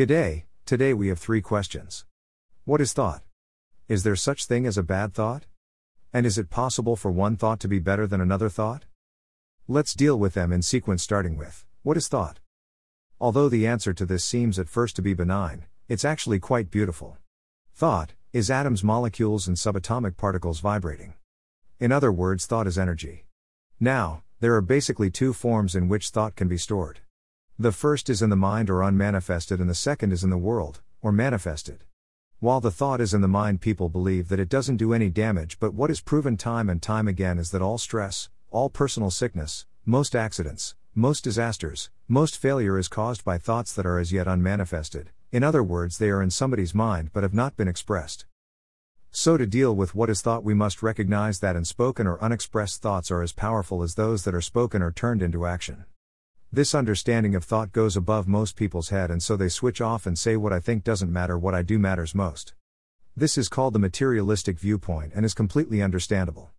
G'day, today we have three questions. What is thought? Is there such thing as a bad thought? And is it possible for one thought to be better than another thought? Let's deal with them in sequence starting with what is thought? Although the answer to this seems at first to be benign, it's actually quite beautiful. Thought is atoms, molecules, and subatomic particles vibrating. In other words, thought is energy. Now, there are basically two forms in which thought can be stored. The first is in the mind or unmanifested, and the second is in the world, or manifested. While the thought is in the mind, people believe that it doesn't do any damage, but what is proven time and time again is that all stress, all personal sickness, most accidents, most disasters, most failure is caused by thoughts that are as yet unmanifested. In other words, they are in somebody's mind but have not been expressed. So, to deal with what is thought, we must recognize that unspoken or unexpressed thoughts are as powerful as those that are spoken or turned into action. This understanding of thought goes above most people's head, and so they switch off and say, What I think doesn't matter, what I do matters most. This is called the materialistic viewpoint and is completely understandable.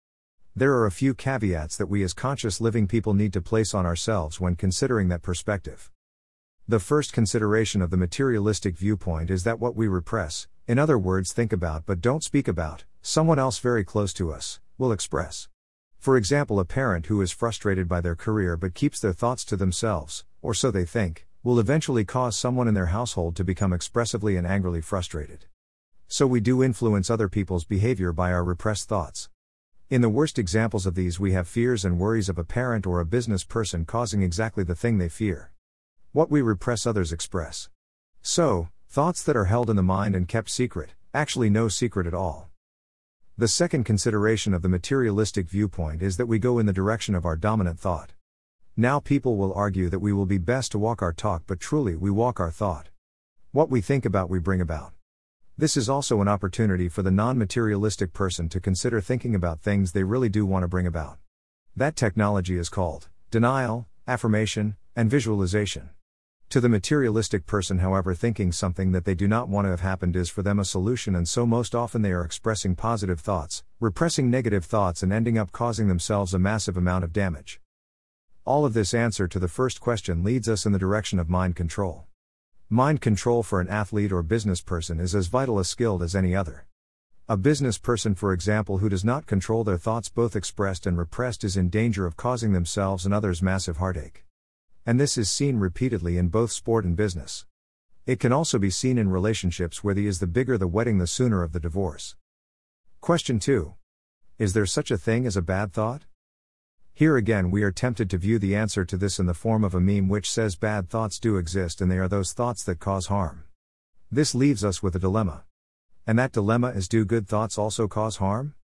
There are a few caveats that we as conscious living people need to place on ourselves when considering that perspective. The first consideration of the materialistic viewpoint is that what we repress, in other words, think about but don't speak about, someone else very close to us, will express. For example, a parent who is frustrated by their career but keeps their thoughts to themselves, or so they think, will eventually cause someone in their household to become expressively and angrily frustrated. So we do influence other people's behavior by our repressed thoughts. In the worst examples of these, we have fears and worries of a parent or a business person causing exactly the thing they fear. What we repress, others express. So, thoughts that are held in the mind and kept secret, actually no secret at all. The second consideration of the materialistic viewpoint is that we go in the direction of our dominant thought. Now, people will argue that we will be best to walk our talk, but truly, we walk our thought. What we think about, we bring about. This is also an opportunity for the non materialistic person to consider thinking about things they really do want to bring about. That technology is called denial, affirmation, and visualization. To the materialistic person, however, thinking something that they do not want to have happened is for them a solution, and so most often they are expressing positive thoughts, repressing negative thoughts, and ending up causing themselves a massive amount of damage. All of this answer to the first question leads us in the direction of mind control. Mind control for an athlete or business person is as vital a skill as any other. A business person, for example, who does not control their thoughts, both expressed and repressed, is in danger of causing themselves and others massive heartache and this is seen repeatedly in both sport and business. It can also be seen in relationships where the is the bigger the wedding, the sooner of the divorce. Question 2. Is there such a thing as a bad thought? Here again, we are tempted to view the answer to this in the form of a meme which says bad thoughts do exist and they are those thoughts that cause harm. This leaves us with a dilemma. And that dilemma is do good thoughts also cause harm?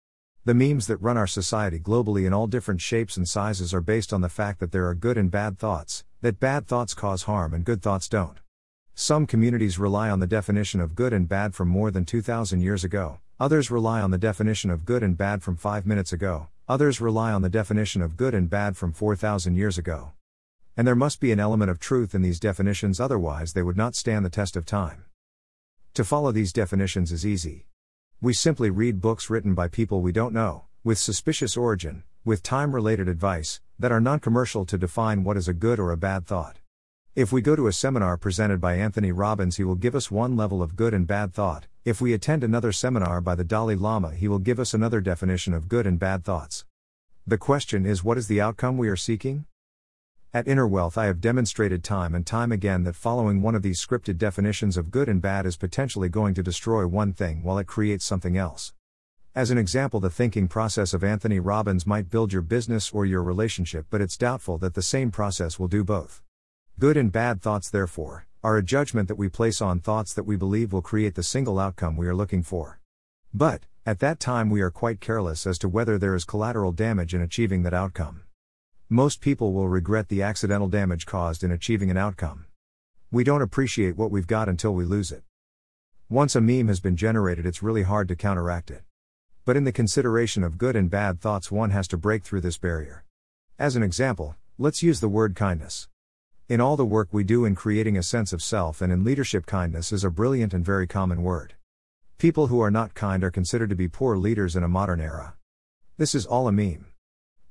The memes that run our society globally in all different shapes and sizes are based on the fact that there are good and bad thoughts, that bad thoughts cause harm and good thoughts don't. Some communities rely on the definition of good and bad from more than 2,000 years ago, others rely on the definition of good and bad from 5 minutes ago, others rely on the definition of good and bad from 4,000 years ago. And there must be an element of truth in these definitions, otherwise, they would not stand the test of time. To follow these definitions is easy. We simply read books written by people we don't know, with suspicious origin, with time related advice, that are non commercial to define what is a good or a bad thought. If we go to a seminar presented by Anthony Robbins, he will give us one level of good and bad thought. If we attend another seminar by the Dalai Lama, he will give us another definition of good and bad thoughts. The question is what is the outcome we are seeking? At Inner Wealth, I have demonstrated time and time again that following one of these scripted definitions of good and bad is potentially going to destroy one thing while it creates something else. As an example, the thinking process of Anthony Robbins might build your business or your relationship, but it's doubtful that the same process will do both. Good and bad thoughts, therefore, are a judgment that we place on thoughts that we believe will create the single outcome we are looking for. But, at that time, we are quite careless as to whether there is collateral damage in achieving that outcome. Most people will regret the accidental damage caused in achieving an outcome. We don't appreciate what we've got until we lose it. Once a meme has been generated, it's really hard to counteract it. But in the consideration of good and bad thoughts, one has to break through this barrier. As an example, let's use the word kindness. In all the work we do in creating a sense of self and in leadership, kindness is a brilliant and very common word. People who are not kind are considered to be poor leaders in a modern era. This is all a meme.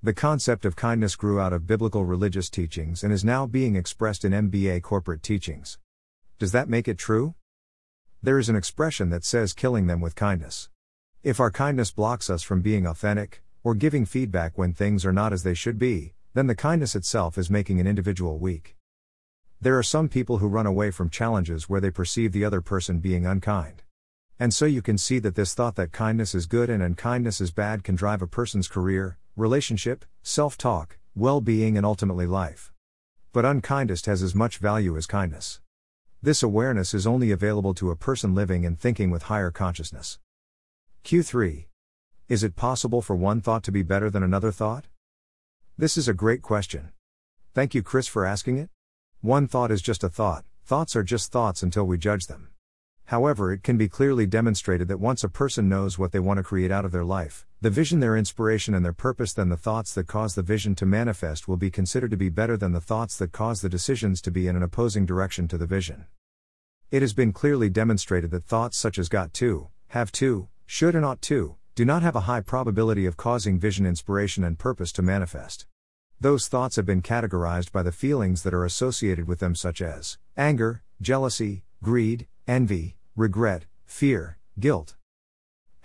The concept of kindness grew out of biblical religious teachings and is now being expressed in MBA corporate teachings. Does that make it true? There is an expression that says killing them with kindness. If our kindness blocks us from being authentic, or giving feedback when things are not as they should be, then the kindness itself is making an individual weak. There are some people who run away from challenges where they perceive the other person being unkind. And so you can see that this thought that kindness is good and unkindness is bad can drive a person's career, relationship, self talk, well being, and ultimately life. But unkindness has as much value as kindness. This awareness is only available to a person living and thinking with higher consciousness. Q3. Is it possible for one thought to be better than another thought? This is a great question. Thank you, Chris, for asking it. One thought is just a thought, thoughts are just thoughts until we judge them. However, it can be clearly demonstrated that once a person knows what they want to create out of their life, the vision, their inspiration, and their purpose, then the thoughts that cause the vision to manifest will be considered to be better than the thoughts that cause the decisions to be in an opposing direction to the vision. It has been clearly demonstrated that thoughts such as got to, have to, should, and ought to, do not have a high probability of causing vision, inspiration, and purpose to manifest. Those thoughts have been categorized by the feelings that are associated with them, such as anger, jealousy, greed, envy, regret, fear, guilt.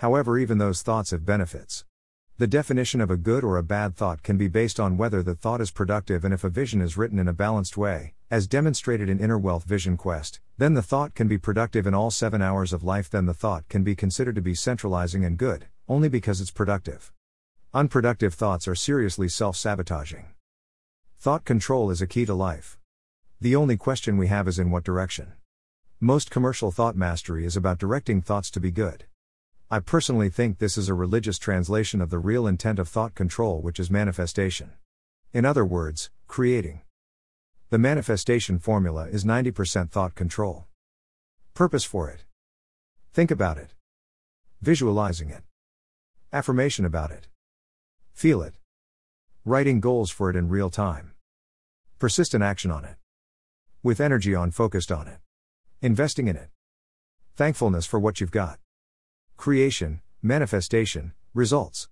However, even those thoughts have benefits. The definition of a good or a bad thought can be based on whether the thought is productive and if a vision is written in a balanced way, as demonstrated in Inner Wealth Vision Quest, then the thought can be productive in all seven hours of life, then the thought can be considered to be centralizing and good, only because it's productive. Unproductive thoughts are seriously self sabotaging. Thought control is a key to life. The only question we have is in what direction. Most commercial thought mastery is about directing thoughts to be good. I personally think this is a religious translation of the real intent of thought control, which is manifestation. In other words, creating. The manifestation formula is 90% thought control. Purpose for it. Think about it. Visualizing it. Affirmation about it. Feel it. Writing goals for it in real time. Persistent action on it. With energy on focused on it. Investing in it. Thankfulness for what you've got. Creation, manifestation, results.